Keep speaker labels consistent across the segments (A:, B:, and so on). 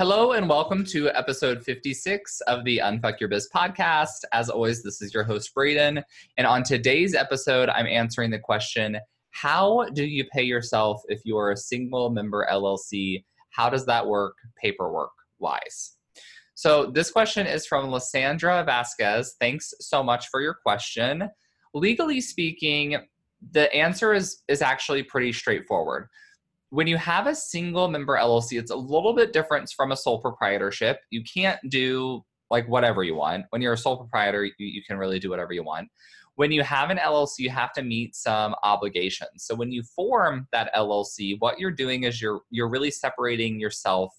A: Hello and welcome to episode 56 of the Unfuck Your Biz podcast. As always, this is your host, Braden. And on today's episode, I'm answering the question how do you pay yourself if you are a single member LLC? How does that work paperwork wise? So, this question is from Lysandra Vasquez. Thanks so much for your question. Legally speaking, the answer is, is actually pretty straightforward. When you have a single member LLC, it's a little bit different from a sole proprietorship. You can't do like whatever you want. When you're a sole proprietor, you, you can really do whatever you want when you have an LLC, you have to meet some obligations. So when you form that LLC, what you're doing is you're you're really separating yourself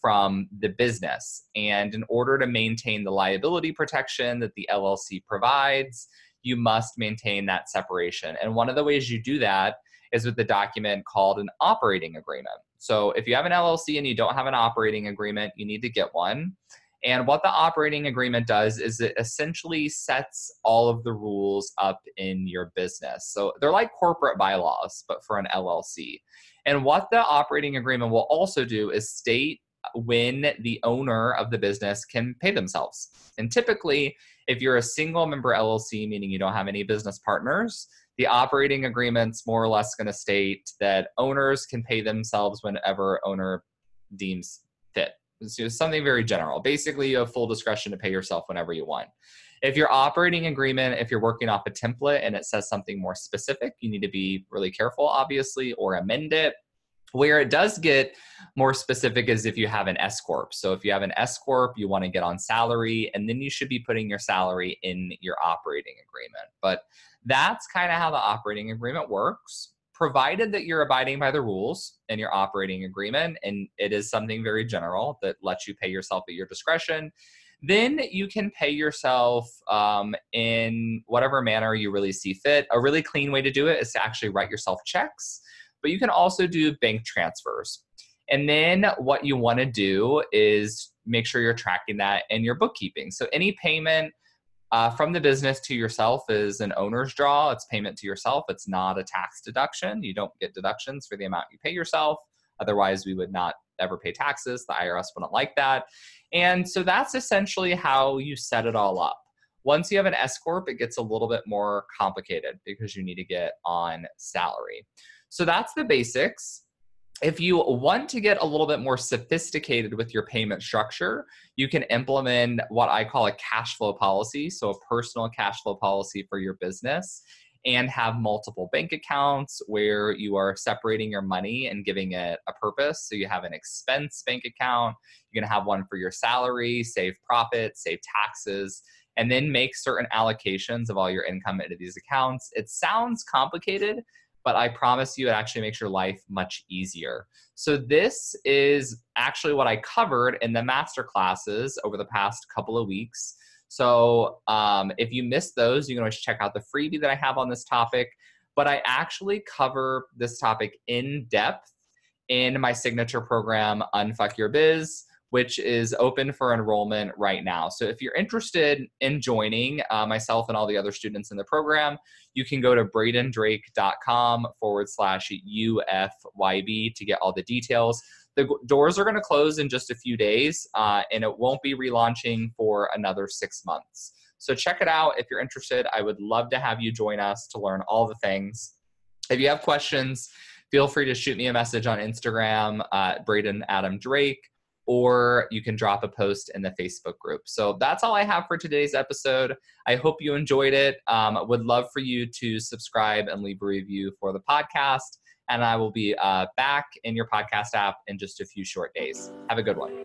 A: from the business. And in order to maintain the liability protection that the LLC provides, you must maintain that separation. And one of the ways you do that is with the document called an operating agreement. So if you have an LLC and you don't have an operating agreement, you need to get one. And what the operating agreement does is it essentially sets all of the rules up in your business. So they're like corporate bylaws, but for an LLC. And what the operating agreement will also do is state when the owner of the business can pay themselves. And typically, if you're a single member LLC, meaning you don't have any business partners, the operating agreement's more or less going to state that owners can pay themselves whenever owner deems fit. It's something very general. Basically, you have full discretion to pay yourself whenever you want. If your operating agreement, if you're working off a template and it says something more specific, you need to be really careful, obviously, or amend it. Where it does get more specific is if you have an S corp. So if you have an S corp, you want to get on salary, and then you should be putting your salary in your operating agreement. But that's kind of how the operating agreement works provided that you're abiding by the rules in your operating agreement and it is something very general that lets you pay yourself at your discretion then you can pay yourself um, in whatever manner you really see fit a really clean way to do it is to actually write yourself checks but you can also do bank transfers and then what you want to do is make sure you're tracking that in your bookkeeping so any payment uh, from the business to yourself is an owner's draw. It's payment to yourself. It's not a tax deduction. You don't get deductions for the amount you pay yourself. Otherwise, we would not ever pay taxes. The IRS wouldn't like that. And so that's essentially how you set it all up. Once you have an S Corp, it gets a little bit more complicated because you need to get on salary. So that's the basics if you want to get a little bit more sophisticated with your payment structure, you can implement what I call a cash flow policy. So, a personal cash flow policy for your business and have multiple bank accounts where you are separating your money and giving it a purpose. So, you have an expense bank account, you're to have one for your salary, save profit, save taxes. And then make certain allocations of all your income into these accounts. It sounds complicated, but I promise you it actually makes your life much easier. So this is actually what I covered in the master classes over the past couple of weeks. So um, if you missed those, you can always check out the freebie that I have on this topic. But I actually cover this topic in depth in my signature program, Unfuck Your Biz which is open for enrollment right now. So if you're interested in joining uh, myself and all the other students in the program, you can go to bradendrake.com forward slash UFYB to get all the details. The doors are going to close in just a few days, uh, and it won't be relaunching for another six months. So check it out if you're interested. I would love to have you join us to learn all the things. If you have questions, feel free to shoot me a message on Instagram, uh, Braden Adam Drake, or you can drop a post in the Facebook group. So that's all I have for today's episode. I hope you enjoyed it. Um, would love for you to subscribe and leave a review for the podcast. And I will be uh, back in your podcast app in just a few short days. Have a good one.